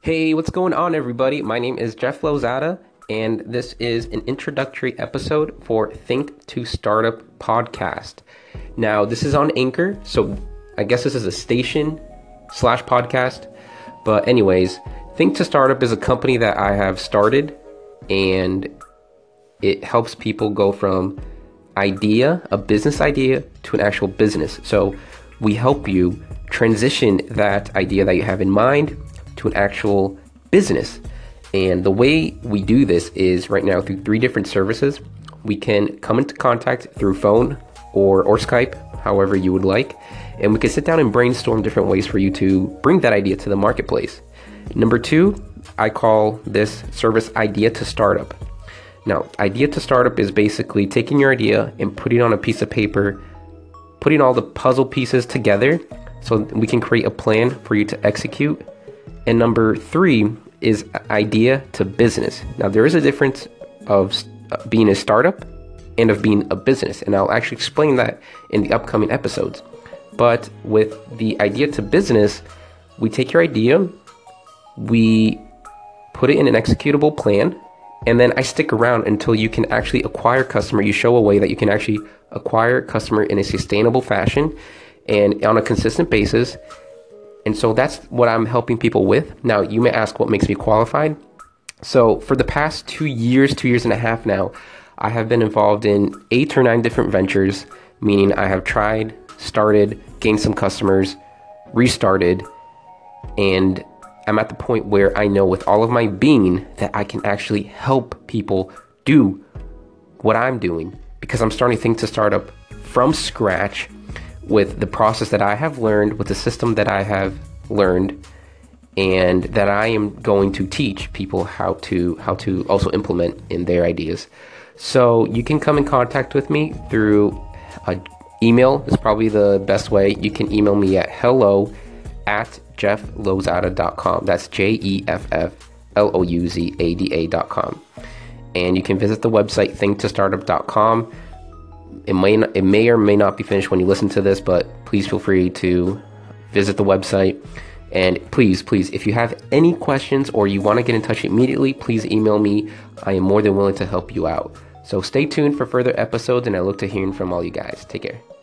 Hey, what's going on, everybody? My name is Jeff Louzada, and this is an introductory episode for Think to Startup podcast. Now, this is on Anchor, so I guess this is a station slash podcast. But, anyways, Think to Startup is a company that I have started, and it helps people go from idea, a business idea, to an actual business. So, we help you transition that idea that you have in mind to an actual business. And the way we do this is right now through three different services. We can come into contact through phone or, or Skype, however you would like, and we can sit down and brainstorm different ways for you to bring that idea to the marketplace. Number two, I call this service Idea to Startup. Now, Idea to Startup is basically taking your idea and putting on a piece of paper, putting all the puzzle pieces together so we can create a plan for you to execute and number three is idea to business. Now, there is a difference of uh, being a startup and of being a business, and I'll actually explain that in the upcoming episodes. But with the idea to business, we take your idea, we put it in an executable plan, and then I stick around until you can actually acquire customer. You show a way that you can actually acquire customer in a sustainable fashion and on a consistent basis and so that's what I'm helping people with. Now, you may ask what makes me qualified. So, for the past two years, two years and a half now, I have been involved in eight or nine different ventures, meaning I have tried, started, gained some customers, restarted, and I'm at the point where I know with all of my being that I can actually help people do what I'm doing because I'm starting to think to start up from scratch with the process that I have learned, with the system that I have learned, and that I am going to teach people how to how to also implement in their ideas. So you can come in contact with me through a email is probably the best way. You can email me at hello at jefflouzada.com. That's J E F F L O U Z A D A.com. And you can visit the website thinktostartup.com it may it may or may not be finished when you listen to this, but please feel free to visit the website. And please, please, if you have any questions or you want to get in touch immediately, please email me. I am more than willing to help you out. So stay tuned for further episodes, and I look to hearing from all you guys. Take care.